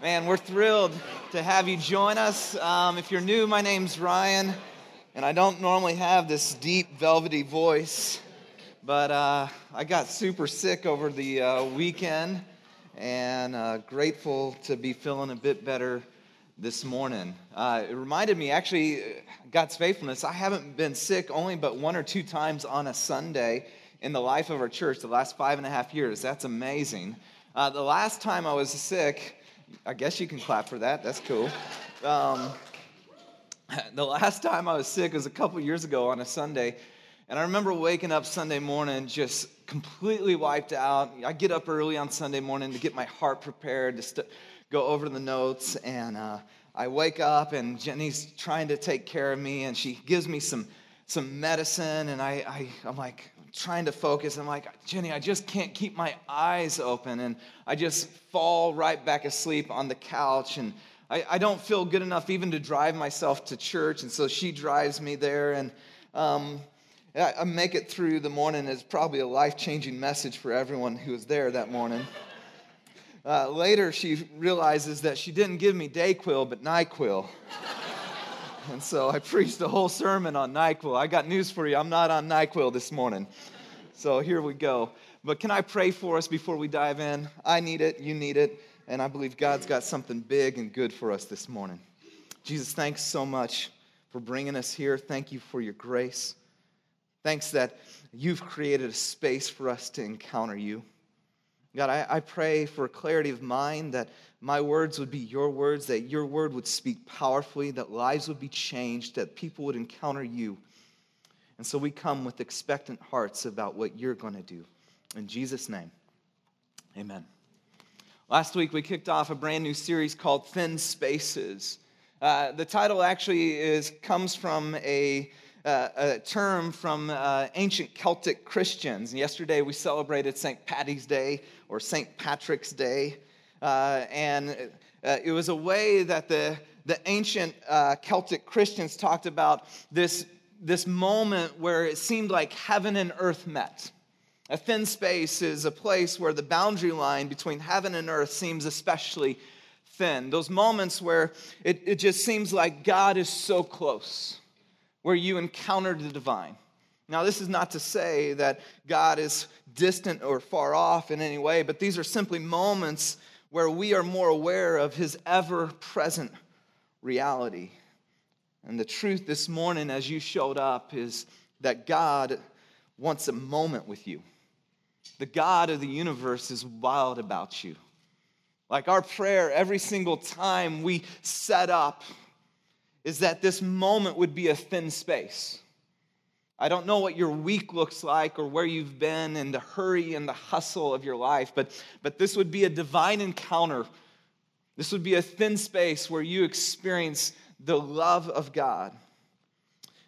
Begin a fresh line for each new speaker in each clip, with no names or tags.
Man, we're thrilled to have you join us. Um, if you're new, my name's Ryan, and I don't normally have this deep, velvety voice, but uh, I got super sick over the uh, weekend, and uh, grateful to be feeling a bit better this morning. Uh, it reminded me, actually, God's faithfulness. I haven't been sick only but one or two times on a Sunday in the life of our church the last five and a half years. That's amazing. Uh, the last time I was sick, I guess you can clap for that. That's cool. Um, the last time I was sick was a couple years ago on a Sunday. And I remember waking up Sunday morning just completely wiped out. I get up early on Sunday morning to get my heart prepared to st- go over the notes. And uh, I wake up, and Jenny's trying to take care of me, and she gives me some, some medicine. And I, I, I'm like, trying to focus. I'm like, Jenny, I just can't keep my eyes open. And I just fall right back asleep on the couch. And I, I don't feel good enough even to drive myself to church. And so she drives me there. And um, I make it through the morning. It's probably a life changing message for everyone who was there that morning. Uh, later, she realizes that she didn't give me Dayquil, but NyQuil. And so I preached a whole sermon on NyQuil. I got news for you. I'm not on NyQuil this morning. So here we go. But can I pray for us before we dive in? I need it. You need it. And I believe God's got something big and good for us this morning. Jesus, thanks so much for bringing us here. Thank you for your grace. Thanks that you've created a space for us to encounter you. God, I, I pray for clarity of mind that my words would be your words, that your word would speak powerfully, that lives would be changed, that people would encounter you. And so we come with expectant hearts about what you're going to do. In Jesus' name, amen. Last week, we kicked off a brand new series called Thin Spaces. Uh, the title actually is, comes from a, uh, a term from uh, ancient Celtic Christians. Yesterday, we celebrated St. Patty's Day or St. Patrick's Day. Uh, and uh, it was a way that the, the ancient uh, Celtic Christians talked about this, this moment where it seemed like heaven and earth met. A thin space is a place where the boundary line between heaven and earth seems especially thin. Those moments where it, it just seems like God is so close, where you encountered the divine. Now, this is not to say that God is distant or far off in any way, but these are simply moments where we are more aware of his ever present reality. And the truth this morning, as you showed up, is that God wants a moment with you. The God of the universe is wild about you. Like our prayer every single time we set up is that this moment would be a thin space I don't know what your week looks like or where you've been in the hurry and the hustle of your life, but, but this would be a divine encounter. This would be a thin space where you experience the love of God.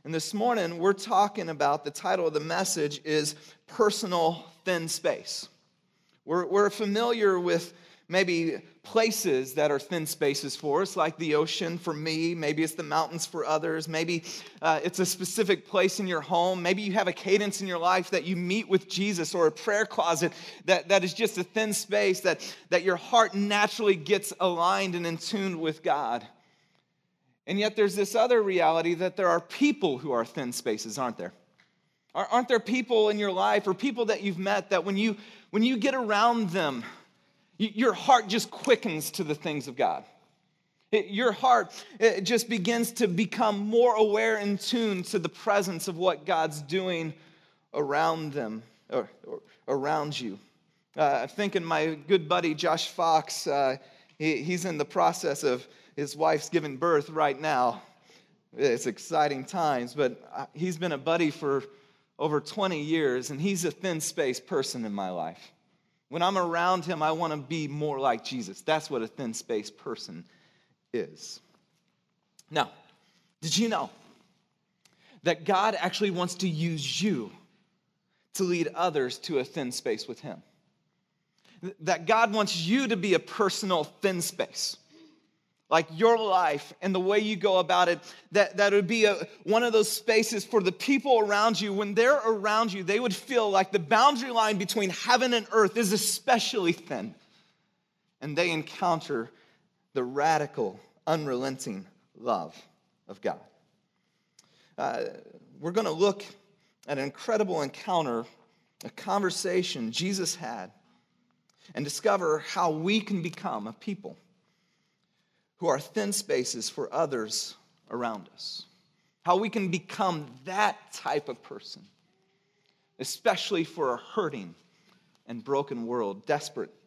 And this morning, we're talking about the title of the message is Personal Thin Space. We're, we're familiar with maybe places that are thin spaces for us, like the ocean for me. Maybe it's the mountains for others. Maybe uh, it's a specific place in your home. Maybe you have a cadence in your life that you meet with Jesus or a prayer closet that, that is just a thin space that, that your heart naturally gets aligned and in tune with God. And yet there's this other reality that there are people who are thin spaces, aren't there? Aren't there people in your life or people that you've met that when you, when you get around them, your heart just quickens to the things of God. your heart it just begins to become more aware and tuned to the presence of what God's doing around them, or, or around you. Uh, I'm thinking my good buddy Josh Fox, uh, he, he's in the process of his wife's giving birth right now. It's exciting times, but uh, he's been a buddy for over 20 years, and he's a thin space person in my life. When I'm around him, I want to be more like Jesus. That's what a thin space person is. Now, did you know that God actually wants to use you to lead others to a thin space with him? That God wants you to be a personal thin space like your life and the way you go about it, that, that would be a, one of those spaces for the people around you. When they're around you, they would feel like the boundary line between heaven and earth is especially thin. And they encounter the radical, unrelenting love of God. Uh, we're going to look at an incredible encounter, a conversation Jesus had, and discover how we can become a people who are thin spaces for others around us. How we can become that type of person, especially for a hurting and broken world, desperately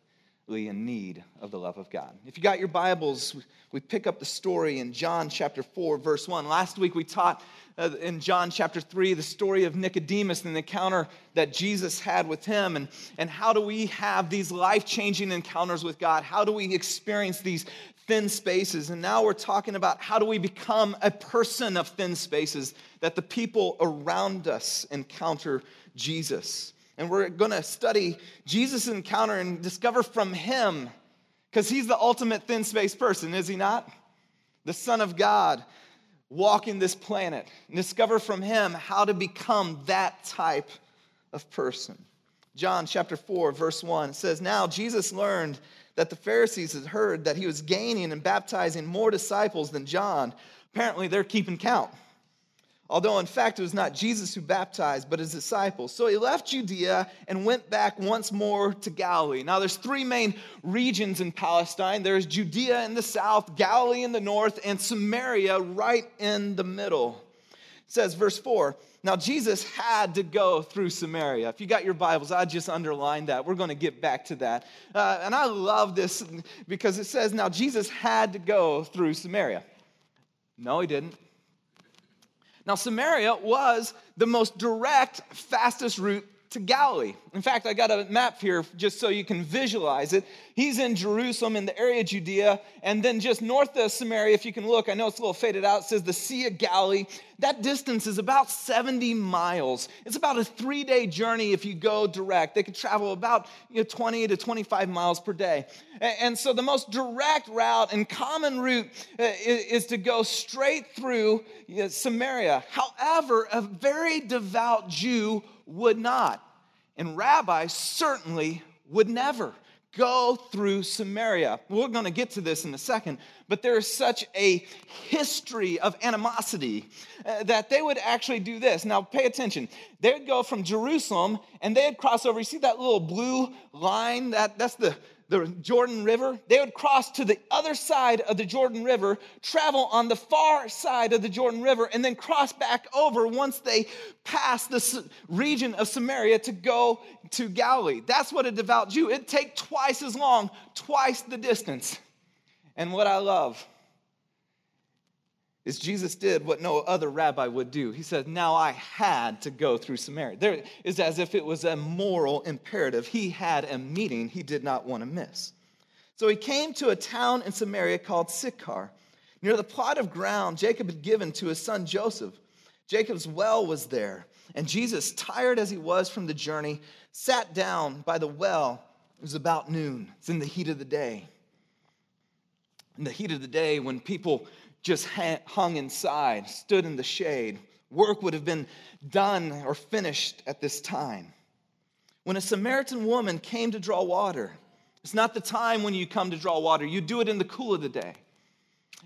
in need of the love of God. If you got your Bibles, we pick up the story in John chapter 4, verse 1. Last week we taught uh, in John chapter 3 the story of Nicodemus and the encounter that Jesus had with him. And, and how do we have these life changing encounters with God? How do we experience these thin spaces. And now we're talking about how do we become a person of thin spaces that the people around us encounter Jesus. And we're going to study Jesus' encounter and discover from him, because he's the ultimate thin space person, is he not? The Son of God walking this planet. And discover from him how to become that type of person. John chapter 4, verse 1 says, Now Jesus learned that the Pharisees had heard that he was gaining and baptizing more disciples than John. Apparently, they're keeping count. Although, in fact, it was not Jesus who baptized, but his disciples. So he left Judea and went back once more to Galilee. Now, there's three main regions in Palestine there's Judea in the south, Galilee in the north, and Samaria right in the middle. It says, verse 4 now, Jesus had to go through Samaria. If you got your Bibles, I just underlined that. We're going to get back to that. Uh, and I love this because it says, now Jesus had to go through Samaria. No, he didn't. Now, Samaria was the most direct, fastest route to Galilee. In fact, I got a map here just so you can visualize it. He's in Jerusalem in the area of Judea, and then just north of Samaria, if you can look, I know it's a little faded out, says the Sea of Galilee. That distance is about 70 miles. It's about a three day journey if you go direct. They could travel about you know, 20 to 25 miles per day. And so the most direct route and common route uh, is to go straight through Samaria. However, a very devout Jew would not. And rabbis certainly would never go through Samaria. We're going to get to this in a second, but there is such a history of animosity uh, that they would actually do this. Now, pay attention. They would go from Jerusalem and they'd cross over. You see that little blue line? That, that's the the Jordan River, they would cross to the other side of the Jordan River, travel on the far side of the Jordan River, and then cross back over once they pass the region of Samaria to go to Galilee. That's what a devout Jew, it'd take twice as long, twice the distance. And what I love is Jesus did what no other rabbi would do. He said, Now I had to go through Samaria. There is as if it was a moral imperative. He had a meeting he did not want to miss. So he came to a town in Samaria called Sychar, near the plot of ground Jacob had given to his son Joseph. Jacob's well was there, and Jesus, tired as he was from the journey, sat down by the well. It was about noon, it's in the heat of the day. In the heat of the day, when people just hung inside, stood in the shade. Work would have been done or finished at this time. When a Samaritan woman came to draw water, it's not the time when you come to draw water, you do it in the cool of the day.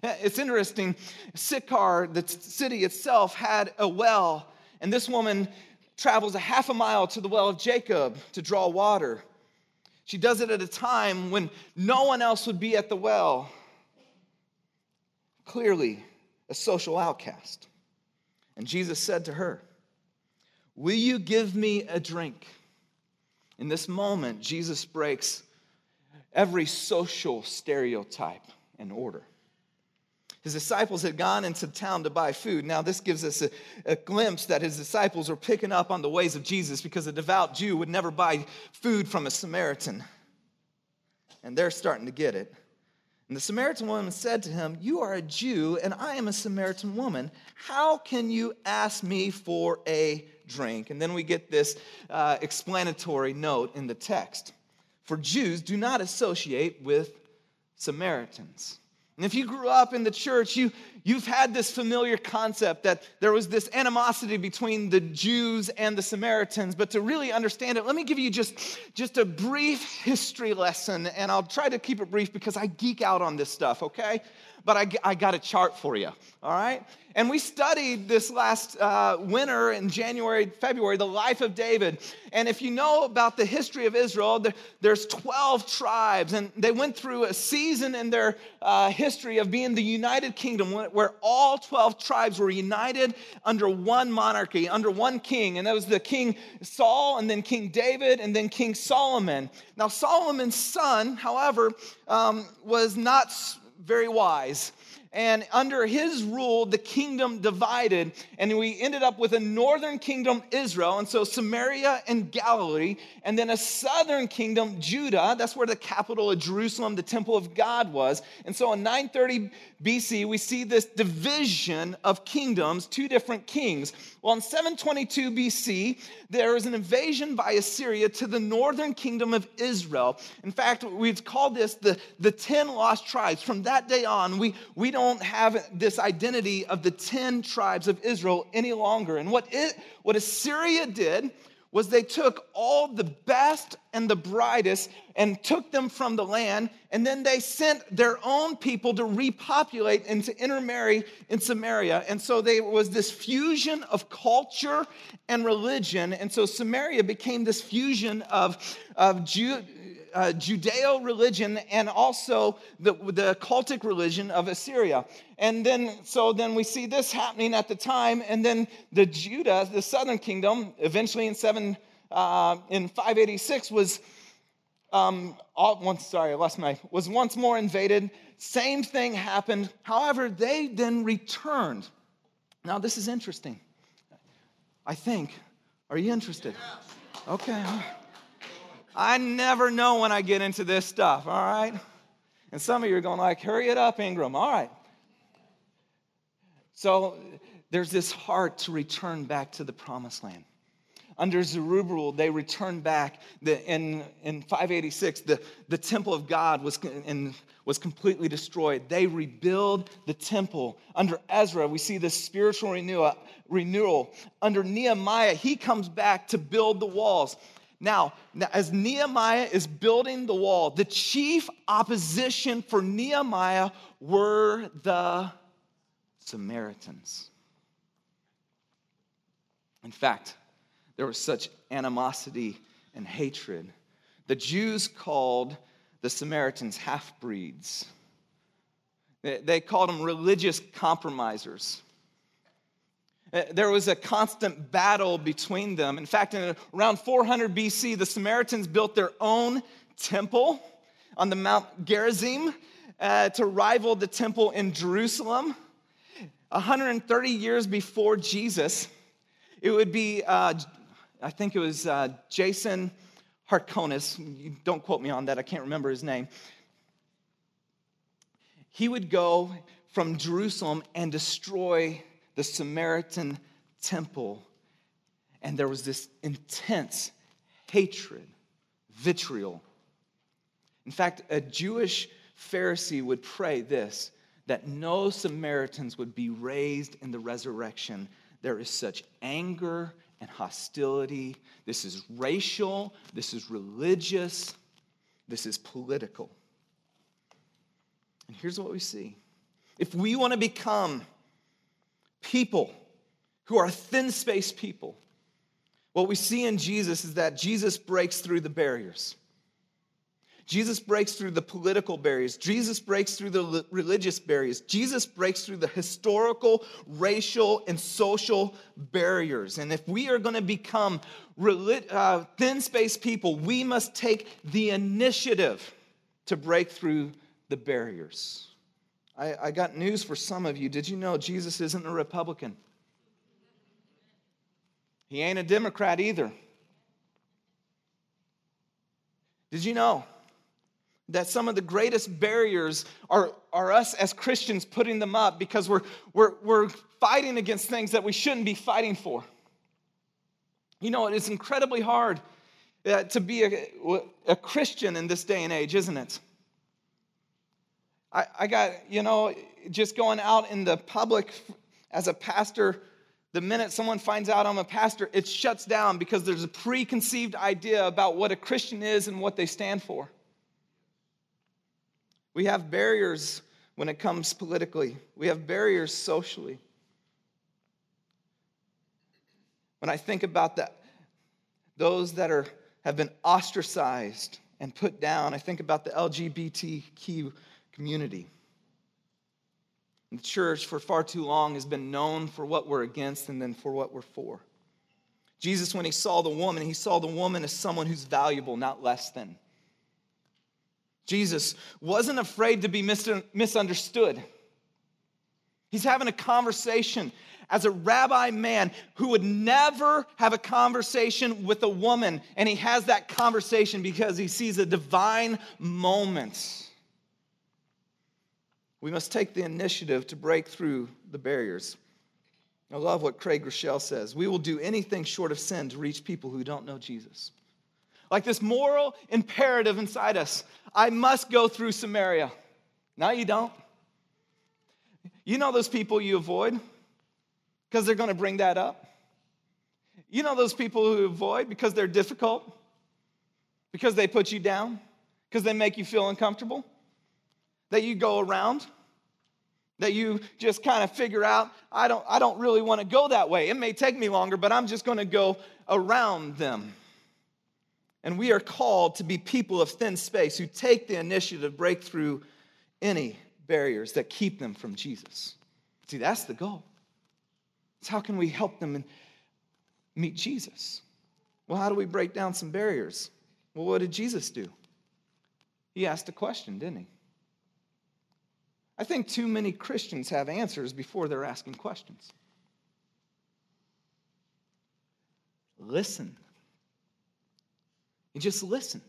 Eh, it's interesting, Sychar, the city itself, had a well, and this woman travels a half a mile to the well of Jacob to draw water. She does it at a time when no one else would be at the well clearly a social outcast. And Jesus said to her, Will you give me a drink? In this moment, Jesus breaks every social stereotype and order. His disciples had gone into town to buy food. Now, this gives us a, a, glimpse that his disciples are picking up on the ways of Jesus because a devout Jew would never buy food from a Samaritan. And they're starting to get it. And the Samaritan woman said to him, You are a Jew, and I am a Samaritan woman. How can you ask me for a drink? And then we get this uh, explanatory note in the text. For Jews do not associate with Samaritans. And if you grew up in the church, you, you've had this familiar concept that there was this animosity between the Jews and the Samaritans. But to really understand it, let me give you just, just a brief history lesson. And I'll try to keep it brief because I geek out on this stuff, okay? But I, I got a chart for you, all right? And we studied this last uh, winter in January, February, the life of David. And if you know about the history of Israel, there, there's 12 tribes, and they went through a season in their uh, history of being the United Kingdom where all 12 tribes were united under one monarchy, under one king. And that was the King Saul, and then King David, and then King Solomon. Now, Solomon's son, however, um, was not very wise. And under his rule, the kingdom divided, and we ended up with a northern kingdom, Israel, and so Samaria and Galilee, and then a southern kingdom, Judah. That's where the capital of Jerusalem, the temple of God, was. And so in 930 BC, we see this division of kingdoms, two different kings. Well, in 722 BC, there was an invasion by Assyria to the northern kingdom of Israel. In fact, we've called this the, the 10 lost tribes. From that day on, we, we don't have this identity of the 10 tribes of Israel any longer. And what, it, what Assyria did was they took all the best and the brightest and took them from the land, and then they sent their own people to repopulate and to intermarry in Samaria. And so there was this fusion of culture and religion. And so Samaria became this fusion of, of Jew, uh, Judeo religion and also the, the cultic religion of Assyria. And then, so then we see this happening at the time, and then the Judah, the southern kingdom, eventually in seven, uh, in 586 was, um, all, once, sorry, I lost my, was once more invaded. Same thing happened. However, they then returned. Now, this is interesting. I think. Are you interested? Okay. I never know when I get into this stuff, all right? And some of you are going like, hurry it up, Ingram. All right. So there's this heart to return back to the promised land. Under Zerubbabel, they returned back. The, in, in 586, the, the temple of God was, in, was completely destroyed. They rebuild the temple. Under Ezra, we see this spiritual renewal, renewal. Under Nehemiah, he comes back to build the walls. Now, as Nehemiah is building the wall, the chief opposition for Nehemiah were the Samaritans. In fact, there was such animosity and hatred. The Jews called the Samaritans half breeds, they called them religious compromisers. Uh, there was a constant battle between them. In fact, in around 400 BC, the Samaritans built their own temple on the Mount Gerizim uh, to rival the temple in Jerusalem. 130 years before Jesus, it would be, uh, I think it was uh, Jason Hyrcanus. Don't quote me on that, I can't remember his name. He would go from Jerusalem and destroy the Samaritan temple, and there was this intense hatred, vitriol. In fact, a Jewish Pharisee would pray this that no Samaritans would be raised in the resurrection. There is such anger and hostility. This is racial, this is religious, this is political. And here's what we see if we want to become people who are thin space people. What we see in Jesus is that Jesus breaks through the barriers. Jesus breaks through the political barriers. Jesus breaks through the religious barriers. Jesus breaks through the historical, racial, and social barriers. And if we are going to become uh, thin space people, we must take the initiative to break through the barriers. I, I got news for some of you. Did you know Jesus isn't a Republican? He ain't a Democrat either. Did you know that some of the greatest barriers are, are us as Christians putting them up because we're, we're, we're fighting against things that we shouldn't be fighting for? You know, it's incredibly hard uh, to be a, a Christian in this day and age, isn't it? I, I got, you know, just going out in the public as a pastor, the minute someone finds out I'm a pastor, it shuts down because there's a preconceived idea about what a Christian is and what they stand for. We have barriers when it comes politically, we have barriers socially. When I think about that, those that are, have been ostracized and put down, I think about the LGBTQ community. The church, for far too long, has been known for what we're against and then for what we're for. Jesus, when he saw the woman, he saw the woman as someone who's valuable, not less than. Jesus wasn't afraid to be misunderstood. He's having a conversation as a rabbi man who would never have a conversation with a woman, and he has that conversation because he sees a divine moment. We must take the initiative to break through the barriers. I love what Craig Groeschel says. We will do anything short of sin to reach people who don't know Jesus. Like this moral imperative inside us I must go through Samaria. Now you don't. You know those people you avoid because they're going to bring that up. You know those people who avoid because they're difficult, because they put you down, because they make you feel uncomfortable, that you go around, that you just kind of figure out, I don't, I don't really want to go that way. It may take me longer, but I'm just going to go around them. And we are called to be people of thin space who take the initiative to break through any barriers that keep them from Jesus. See, that's the goal. It's how can we help them and meet Jesus? Well, how do we break down some barriers? Well, what did Jesus do? He asked a question, didn't he? I think too many Christians have answers before they're asking questions. Listen. He just listen.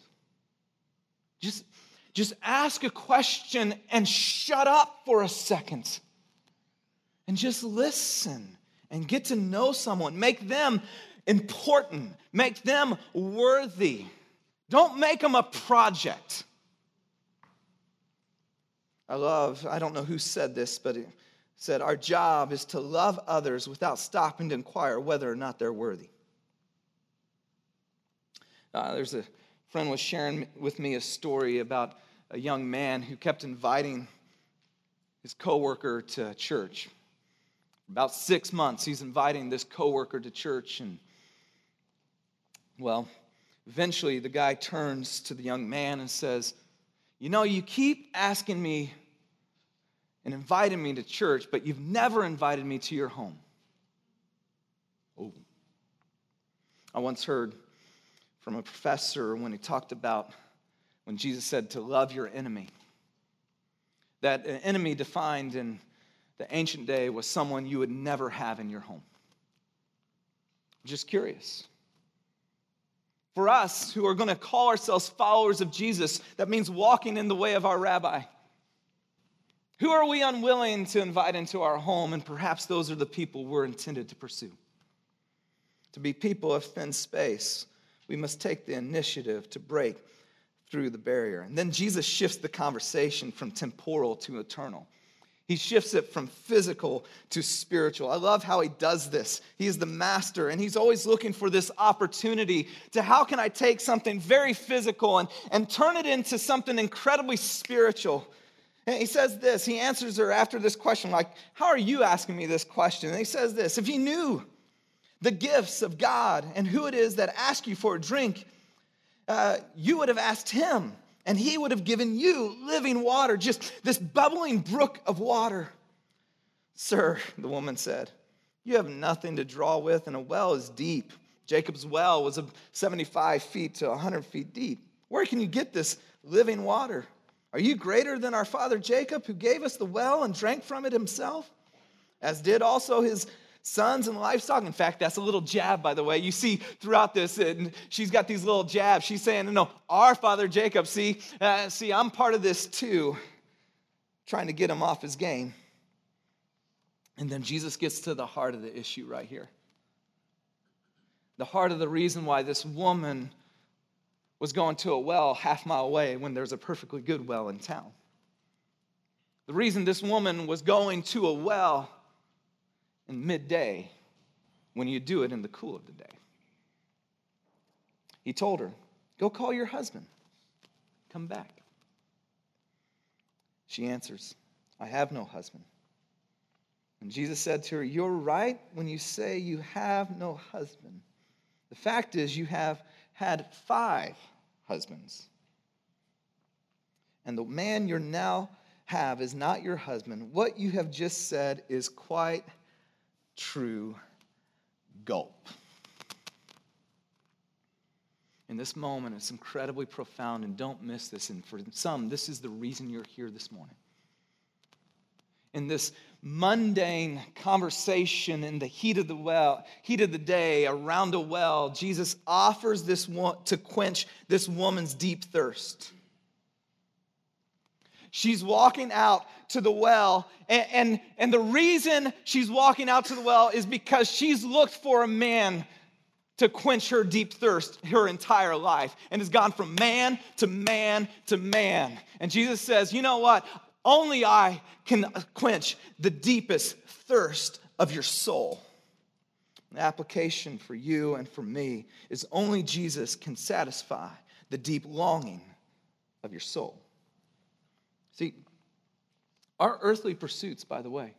Just, just ask a question and shut up for a second. And just listen and get to know someone. Make them important, make them worthy. Don't make them a project. I love, I don't know who said this, but it said, Our job is to love others without stopping to inquire whether or not they're worthy. Uh, there's a friend was sharing with me a story about a young man who kept inviting his coworker to church. About six months, he's inviting this coworker to church, and well, eventually the guy turns to the young man and says, You know, you keep asking me and inviting me to church, but you've never invited me to your home. Oh. I once heard from a professor when he talked about when Jesus said to love your enemy. That an enemy defined in the ancient day was someone you would never have in your home. Just curious. For us who are going to call ourselves followers of Jesus, that means walking in the way of our rabbi. Who are we unwilling to invite into our home? And perhaps those are the people we're intended to pursue. To be people of thin space, we must take the initiative to break through the barrier. And then Jesus shifts the conversation from temporal to eternal. He shifts it from physical to spiritual. I love how he does this. He is the master, and he's always looking for this opportunity to how can I take something very physical and, and turn it into something incredibly spiritual. And he says this, he answers her after this question, like, How are you asking me this question? And he says this If you knew the gifts of God and who it is that ask you for a drink, uh, you would have asked him, and he would have given you living water, just this bubbling brook of water. Sir, the woman said, You have nothing to draw with, and a well is deep. Jacob's well was 75 feet to 100 feet deep. Where can you get this living water? Are you greater than our father Jacob, who gave us the well and drank from it himself, as did also his sons and livestock. In fact, that's a little jab, by the way. You see throughout this, and she's got these little jabs. She's saying, no, our father Jacob, see, uh, see, I'm part of this too, trying to get him off his game. And then Jesus gets to the heart of the issue right here. The heart of the reason why this woman was going to a well half mile away when there's a perfectly good well in town. The reason this woman was going to a well in midday when you do it in the cool of the day. He told her, Go call your husband. Come back. She answers, I have no husband. And Jesus said to her, You're right when you say you have no husband. The fact is, you have had five husbands. And the man you now have is not your husband. What you have just said is quite true. Gulp. In this moment, it's incredibly profound, and don't miss this. And for some, this is the reason you're here this morning in this mundane conversation in the heat of the well heat of the day around a well jesus offers this one to quench this woman's deep thirst she's walking out to the well and, and, and the reason she's walking out to the well is because she's looked for a man to quench her deep thirst her entire life and has gone from man to man to man. And Jesus says, You know what? Only I can quench the deepest thirst of your soul. The application for you and for me is only Jesus can satisfy the deep longing of your soul. See, our earthly pursuits, by the way,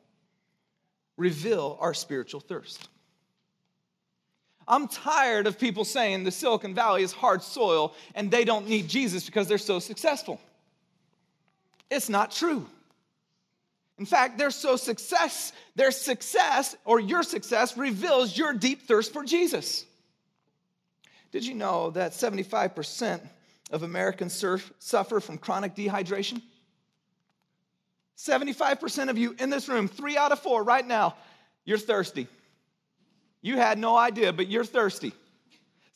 reveal our spiritual thirst. I'm tired of people saying the Silicon Valley is hard soil and they don't need Jesus because they're so successful. It's not true. In fact, their so success, their success or your success reveals your deep thirst for Jesus. Did you know that 75% of Americans surf, suffer from chronic dehydration? 75% of you in this room, three out of four right now, you're thirsty. You had no idea, but you're thirsty.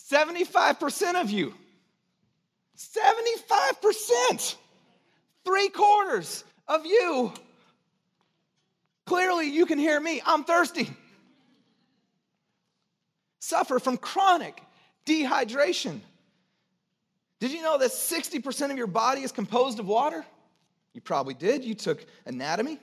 75% of you, 75%. Three quarters of you. Clearly, you can hear me. I'm thirsty. Suffer from chronic dehydration. Did you know that 60% of your body is composed of water? You probably did. You took anatomy.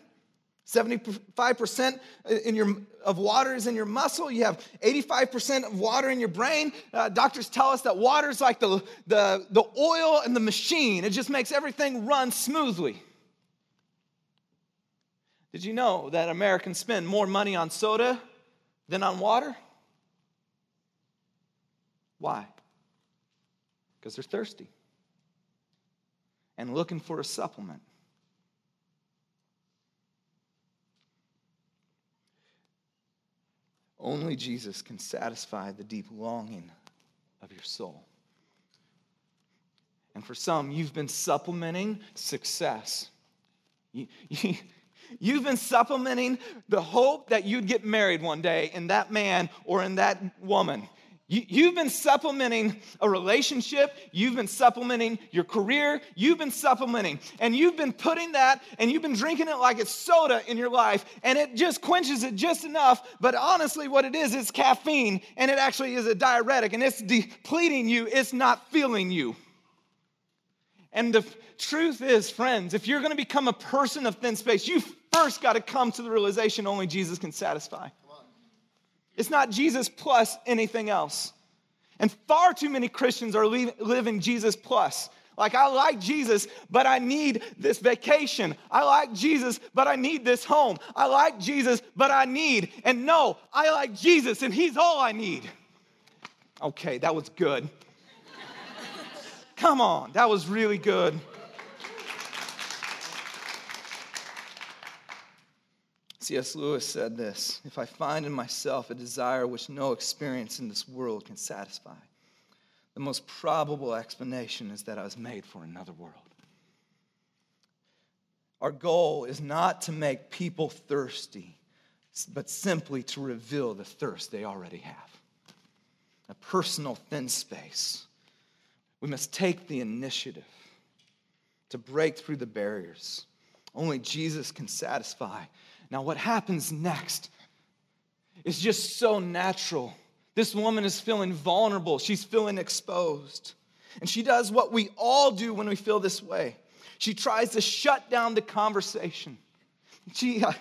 75% in your, of water is in your muscle. You have 85% of water in your brain. Uh, doctors tell us that water is like the, the, the oil in the machine, it just makes everything run smoothly. Did you know that Americans spend more money on soda than on water? Why? Because they're thirsty and looking for a supplement. Only Jesus can satisfy the deep longing of your soul. And for some, you've been supplementing success. You, you, you've been supplementing the hope that you'd get married one day in that man or in that woman. You, have been supplementing a relationship, you've been supplementing your career, you've been supplementing, and you've been putting that and you've been drinking it like it's soda in your life, and it just quenches it just enough. But honestly, what it is, it's caffeine, and it actually is a diuretic, and it's depleting you, it's not filling you. And the truth is, friends, if you're gonna become a person of thin space, you first gotta come to the realization only Jesus can satisfy. It's not Jesus plus anything else. And far too many Christians are living Jesus plus. Like, I like Jesus, but I need this vacation. I like Jesus, but I need this home. I like Jesus, but I need. And no, I like Jesus, and He's all I need. Okay, that was good. Come on, that was really good. C.S. Lewis said this If I find in myself a desire which no experience in this world can satisfy, the most probable explanation is that I was made for another world. Our goal is not to make people thirsty, but simply to reveal the thirst they already have. A personal thin space. We must take the initiative to break through the barriers. Only Jesus can satisfy now, what happens next is just so natural. This woman is feeling vulnerable, she's feeling exposed. And she does what we all do when we feel this way She tries to shut down the conversation. She, uh,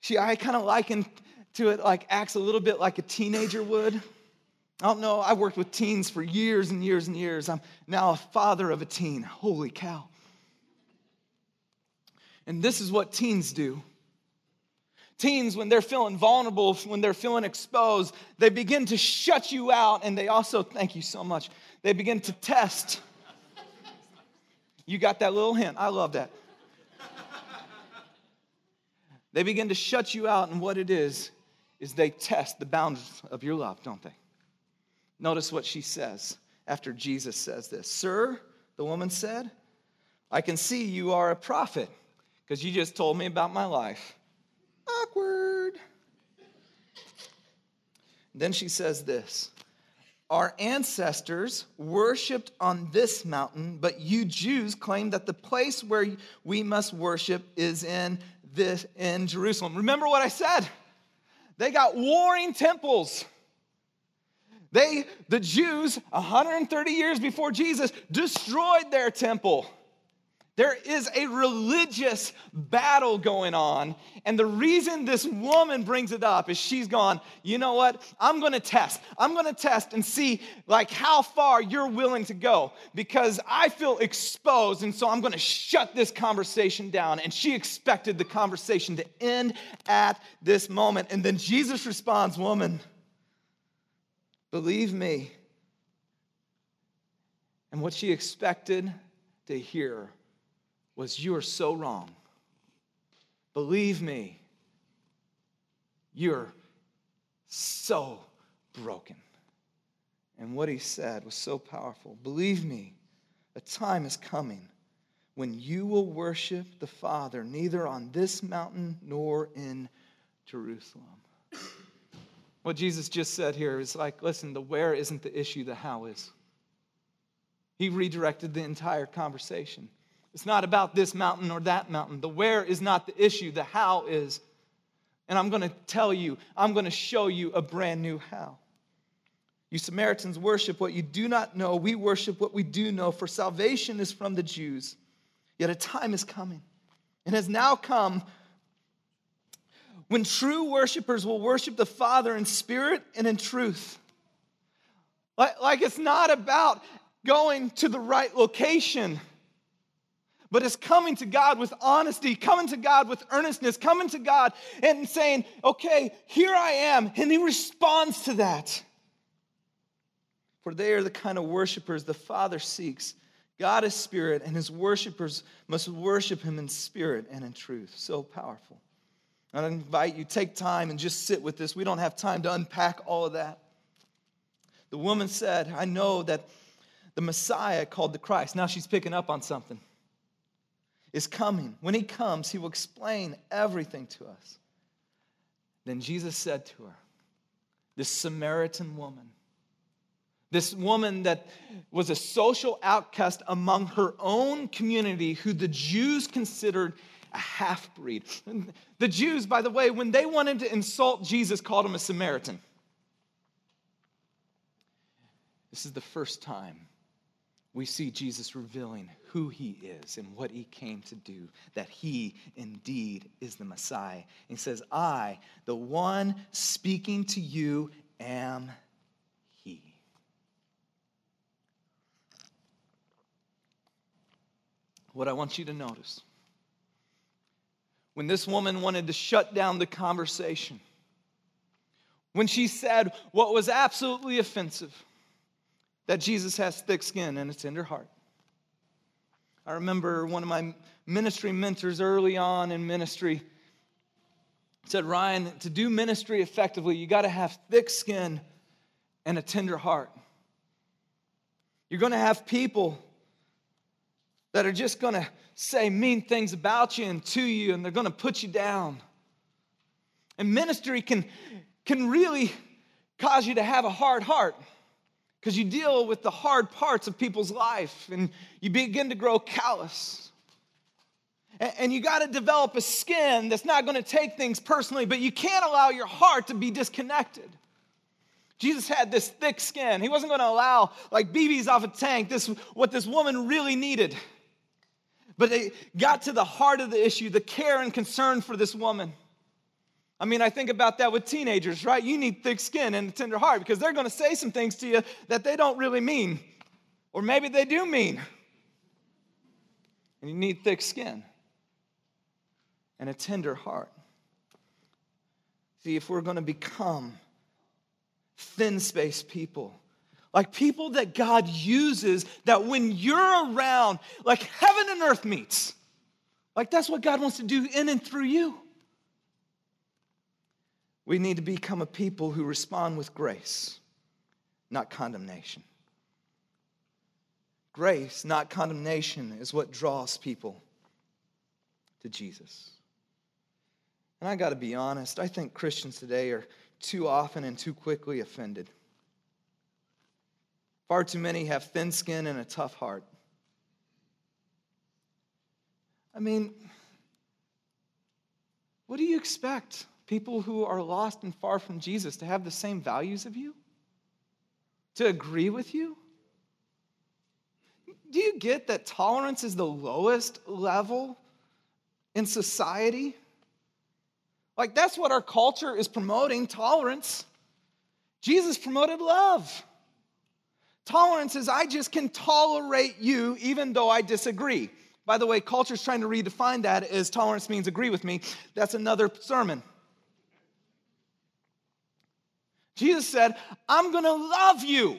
she I kind of liken to it like acts a little bit like a teenager would. I don't know, I worked with teens for years and years and years. I'm now a father of a teen. Holy cow. And this is what teens do. Teens, when they're feeling vulnerable, when they're feeling exposed, they begin to shut you out and they also, thank you so much, they begin to test. You got that little hint. I love that. They begin to shut you out, and what it is, is they test the boundaries of your love, don't they? Notice what she says after Jesus says this Sir, the woman said, I can see you are a prophet because you just told me about my life. Awkward. Then she says this Our ancestors worshiped on this mountain, but you Jews claim that the place where we must worship is in this in Jerusalem. Remember what I said? They got warring temples. They, the Jews, 130 years before Jesus, destroyed their temple. There is a religious battle going on. And the reason this woman brings it up is she's gone, you know what? I'm gonna test. I'm gonna test and see like how far you're willing to go because I feel exposed. And so I'm gonna shut this conversation down. And she expected the conversation to end at this moment. And then Jesus responds, Woman, believe me. And what she expected to hear was, You are so wrong. Believe me, you're so broken. And what he said was so powerful. Believe me, a time is coming when you will worship the Father neither on this mountain nor in Jerusalem. What Jesus just said here is like, listen, the where isn't the issue, the how is. He redirected the entire conversation. It's not about this mountain or that mountain. The where is not the issue, the how is. And I'm going to tell you, I'm going to show you a brand new how. You Samaritans worship what you do not know. We worship what we do know, for salvation is from the Jews. Yet a time is coming and has now come when true worshipers will worship the Father in spirit and in truth. Like, like it's not about going to the right location but it's coming to God with honesty, coming to God with earnestness, coming to God and saying, okay, here I am. And He responds to that. For they are the kind of worshipers the Father seeks. God is spirit, and His worshipers must worship Him in spirit and in truth. So powerful. I invite you, take time and just sit with this. We don't have time to unpack all of that. The woman said, I know that the Messiah called the Christ. Now she's picking up on something is coming. When he comes, he will explain everything to us. Then Jesus said to her, This Samaritan woman, this woman that was a social outcast among her own community, who the Jews considered a half breed. The Jews, by the way, when they wanted to insult Jesus, called him a Samaritan. This is the first time we see Jesus revealing who he is and what he came to do, that he indeed is the Messiah. He says, I, the one speaking to you, am he. What I want you to notice when this woman wanted to shut down the conversation, when she said what was absolutely offensive, that Jesus has thick skin and a tender heart. I remember one of my ministry mentors early on in ministry said, Ryan, to do ministry effectively, you got to have thick skin and a tender heart. You're going to have people that are just going to say mean things about you and to you, and they're going to put you down. And ministry can, can really cause you to have a hard heart because you deal with the hard parts of people's life and you begin to grow callous. And you got to develop a skin that's not going to take things personally, but you can't allow your heart to be disconnected. Jesus had this thick skin. He wasn't going to allow like BBs off a tank, this what this woman really needed. But it got to the heart of the issue, the care and concern for this woman. I mean, I think about that with teenagers, right? You need thick skin and a tender heart because they're going to say some things to you that they don't really mean, or maybe they do mean. And you need thick skin and a tender heart. See, if we're going to become thin space people, like people that God uses, that when you're around, like heaven and earth meets. Like that's what God wants to do in and through you. We need to become a people who respond with grace, not condemnation. Grace, not condemnation, is what draws people to Jesus. And I got to be honest, I think Christians today are too often and too quickly offended. Far too many have thin skin and a tough heart. I mean, what do you expect? People who are lost and far from Jesus to have the same values of you? To agree with you? Do you get that tolerance is the lowest level in society? Like, that's what our culture is promoting tolerance. Jesus promoted love. Tolerance is I just can tolerate you even though I disagree. By the way, culture's trying to redefine that as tolerance means agree with me. That's another sermon. Jesus said, I'm gonna love you.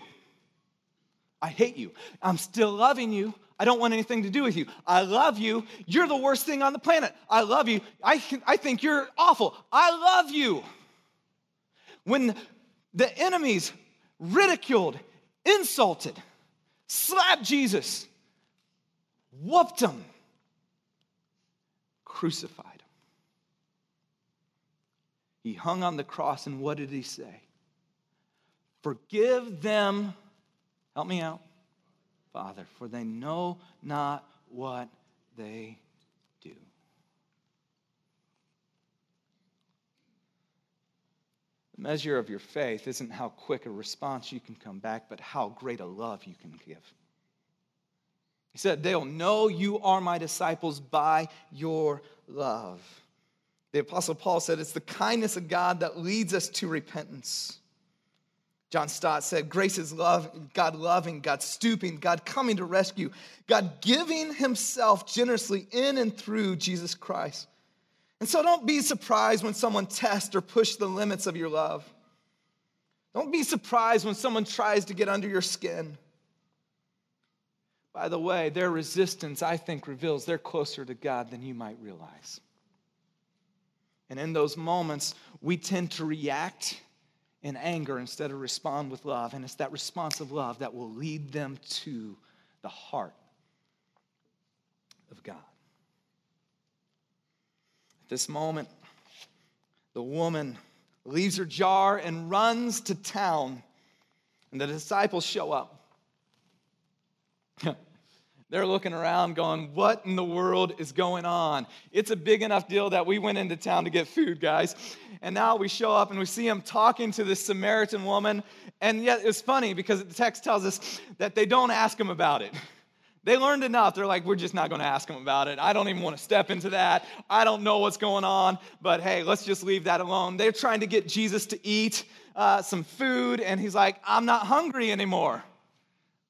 I hate you. I'm still loving you. I don't want anything to do with you. I love you. You're the worst thing on the planet. I love you. I, I think you're awful. I love you. When the enemies ridiculed, insulted, slapped Jesus, whooped him, crucified him. He hung on the cross, and what did he say? Forgive them, help me out, Father, for they know not what they do. The measure of your faith isn't how quick a response you can come back, but how great a love you can give. He said, They'll know you are my disciples by your love. The Apostle Paul said, It's the kindness of God that leads us to repentance. John Stott said, Grace is love, God loving, God stooping, God coming to rescue, God giving himself generously in and through Jesus Christ. And so don't be surprised when someone tests or push the limits of your love. Don't be surprised when someone tries to get under your skin. By the way, their resistance, I think, reveals they're closer to God than you might realize. And in those moments, we tend to react in anger instead of respond with love. And it's that response of love that will lead them to the heart of God. At this moment, the woman leaves her jar and runs to town, and the disciples show up. They're looking around going, What in the world is going on? It's a big enough deal that we went into town to get food, guys. And now we show up and we see him talking to this Samaritan woman. And yet it's funny because the text tells us that they don't ask him about it. They learned enough. They're like, we're just not going to ask him about it. I don't even want to step into that. I don't know what's going on, but hey, let's just leave that alone. They're trying to get Jesus to eat uh, some food, and he's like, I'm not hungry anymore.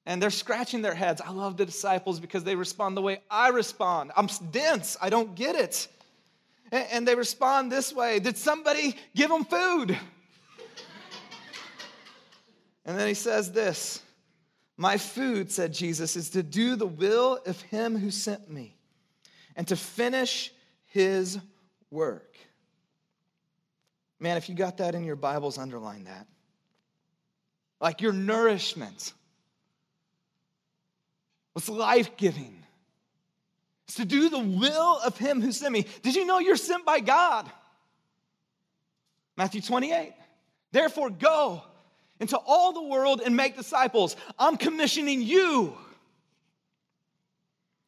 And they're scratching their heads. I love the disciples because they respond the way I respond. I'm dense, I don't get it. And they respond this way Did somebody give them food? and then he says this my food, said Jesus, is to do the will of him who sent me and to finish his work. Man, if you got that in your Bibles, underline that. Like your nourishment. What's life giving? It's to do the will of him who sent me. Did you know you're sent by God? Matthew 28. Therefore, go into all the world and make disciples. I'm commissioning you.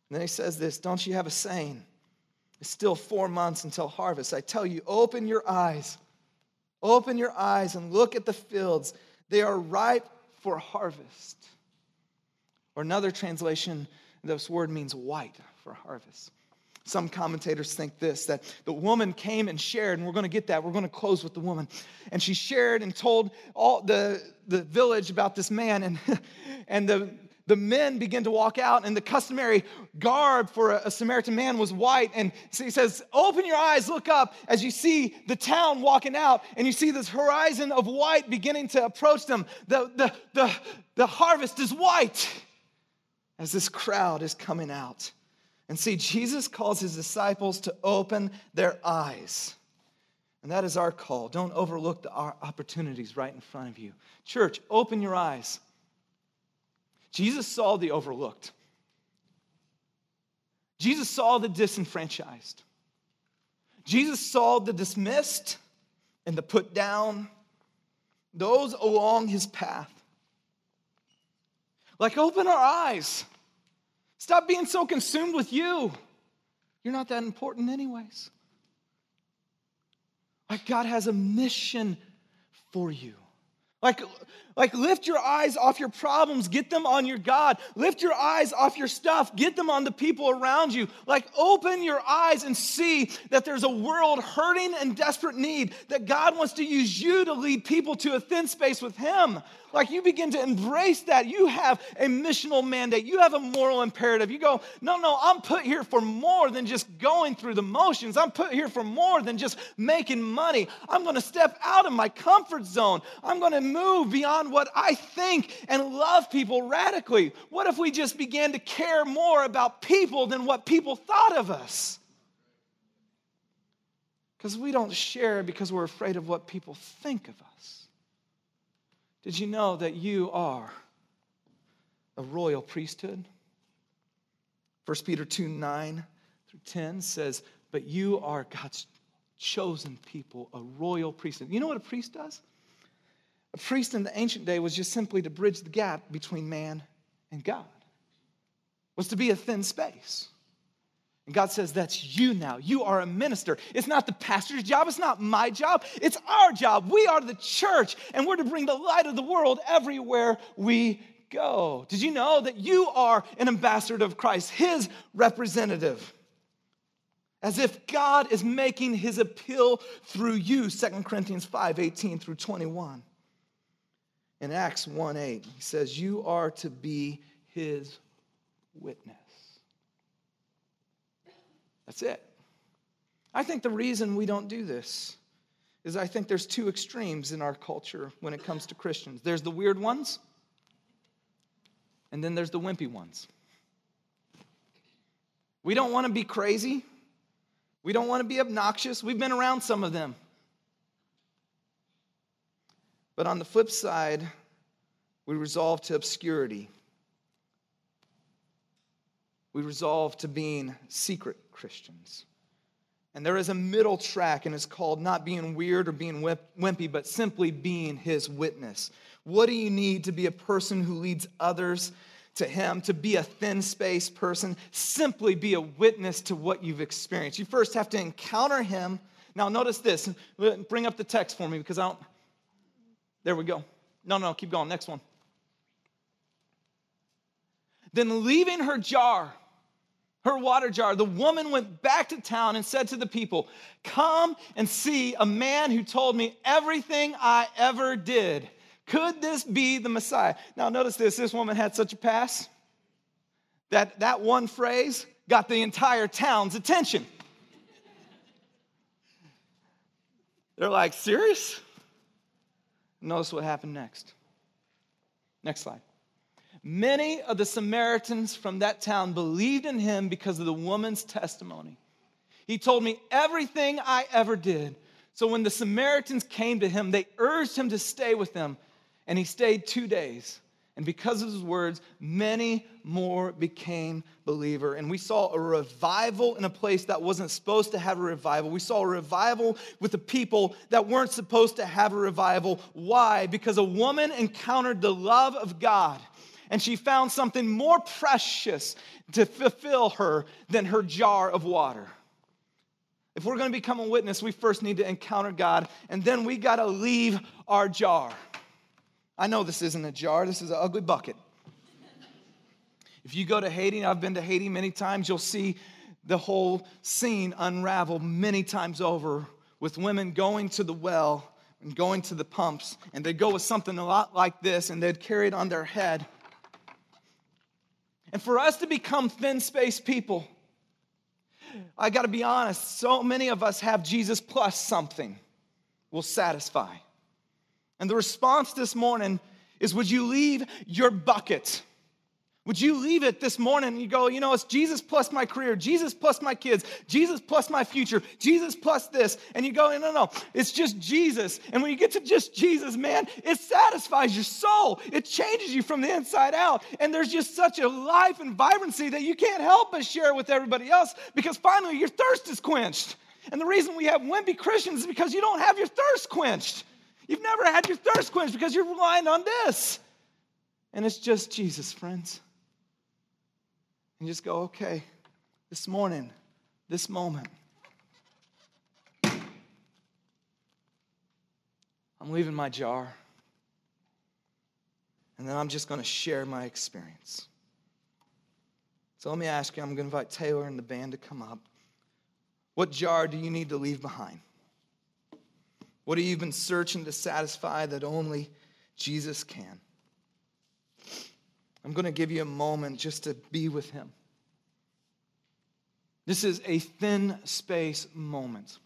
And then he says this Don't you have a saying? It's still four months until harvest. I tell you, open your eyes. Open your eyes and look at the fields. They are ripe for harvest. Or another translation, this word means white for harvest. Some commentators think this that the woman came and shared, and we're going to get that. We're going to close with the woman. And she shared and told all the, the village about this man, and, and the, the men begin to walk out, and the customary garb for a, a, Samaritan man was white. And so he says, Open your eyes, look up as you see the town walking out, and you see this horizon of white beginning to approach them. The, the, the, the harvest is white as this crowd is coming out. And see, Jesus calls his disciples to open their eyes. And that is our call. Don't overlook the opportunities right in front of you. Church, open your eyes. Jesus saw the overlooked. Jesus saw the disenfranchised. Jesus saw the dismissed and the put down, those along his path. Like, open our eyes. Stop being so consumed with you. You're not that important, anyways. Like, God has a mission for you. Like, like, lift your eyes off your problems, get them on your God. Lift your eyes off your stuff, get them on the people around you. Like, open your eyes and see that there's a world hurting and desperate need, that God wants to use you to lead people to a thin space with Him like you begin to embrace that, you have a missional mandate. You have a moral imperative. You go, no, no, I'm put here for more than just going through the motions. I'm put here for more than just making money. I'm going to step out of my comfort zone. I'm going to move beyond what I think and love people radically. What if we just began to care more about people than what people thought of us? Because we don't share because we're afraid of what people think of us. Did you know that you are a royal priesthood? 1 Peter 2 9 through 10 says, But you are God's chosen people, a royal priesthood. You know what a priest does? A priest in the ancient day was just simply to bridge the gap between man and God, was to be a thin space. And God says, That's you now. You are a minister. It's not the pastor's job. It's not my job. It's our job. We are the church, and we're to bring the light of the world everywhere we go. Did you know that you are an ambassador of Christ, his representative? As if God is making his appeal through you, 2 Corinthians 5 18 through 21. In Acts 1 8, he says, You are to be his witness. That's it. I think the reason we don't do this is I think there's two extremes in our culture when it comes to Christians. There's the weird ones, and then there's the wimpy ones. We don't want to be crazy. We don't want to be obnoxious. We've been around some of them. But on the flip side, we resolve to obscurity. We resolve to being secret Christians. And there is a middle track, and it's called not being weird or being wimpy, but simply being his witness. What do you need to be a person who leads others to him, to be a thin space person? Simply be a witness to what you've experienced. You first have to encounter him. Now, notice this. Bring up the text for me because I don't. There we go. No, no, keep going. Next one. Then leaving her jar, her water jar, the woman went back to town and said to the people, Come and see a man who told me everything I ever did. Could this be the Messiah? Now, notice this this woman had such a pass that that one phrase got the entire town's attention. They're like, Serious? Notice what happened next. Next slide. Many of the Samaritans from that town believed in him because of the woman's testimony. He told me everything I ever did. So when the Samaritans came to him, they urged him to stay with them, and he stayed two days. And because of his words, many more became believer. And we saw a revival in a place that wasn't supposed to have a revival. We saw a revival with the people that weren't supposed to have a revival. Why? Because a woman encountered the love of God and she found something more precious to fulfill her than her jar of water. If we're going to become a witness, we first need to encounter God, and then we got to leave our jar. I know this isn't a jar, this is an ugly bucket. If you go to Haiti, I've been to Haiti many times, you'll see the whole scene unravel many times over with women going to the well and going to the pumps, and they'd go with something a lot like this, and they'd carry it on their head. And for us to become thin space people, I got to be honest, so many of us have Jesus plus something will satisfy. And the response this morning is Would you leave your bucket? Would you leave it this morning and you go, you know, it's Jesus plus my career, Jesus plus my kids, Jesus plus my future, Jesus plus this. And you go, no, no, no, it's just Jesus. And when you get to just Jesus, man, it satisfies your soul. It changes you from the inside out. And there's just such a life and vibrancy that you can't help but share with everybody else because finally your thirst is quenched. And the reason we have wimpy Christians is because you don't have your thirst quenched. You've never had your thirst quenched because you're relying on this. And it's just Jesus, friends and just go, okay, this morning, this moment, I'm leaving my jar. And then I'm just going to share my experience. So let me ask you I'm going to invite Taylor and the band to come up. What jar do you need to leave behind? What have you been searching to satisfy that only Jesus can? I'm going to give you a moment just to be with Him. This is a thin space moment.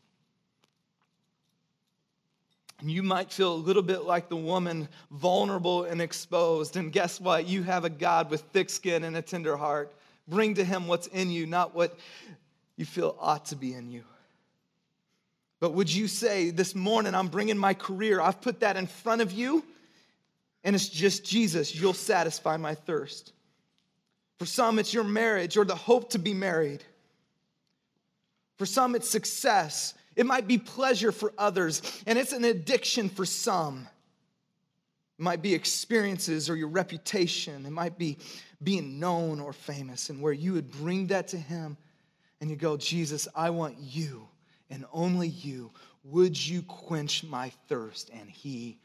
And you might feel a little bit like the woman, vulnerable and exposed. And guess what? You have a God with thick skin and a tender heart. Bring to Him what's in you, not what you feel ought to be in you. But would you say, This morning I'm bringing my career, I've put that in front of you? And it's just Jesus, you'll satisfy my thirst. For some, it's your marriage or the hope to be married. For some, it's success. It might be pleasure for others, and it's an addiction for some. It might be experiences or your reputation. It might be being known or famous, and where you would bring that to Him and you go, Jesus, I want you and only you. Would you quench my thirst? And He.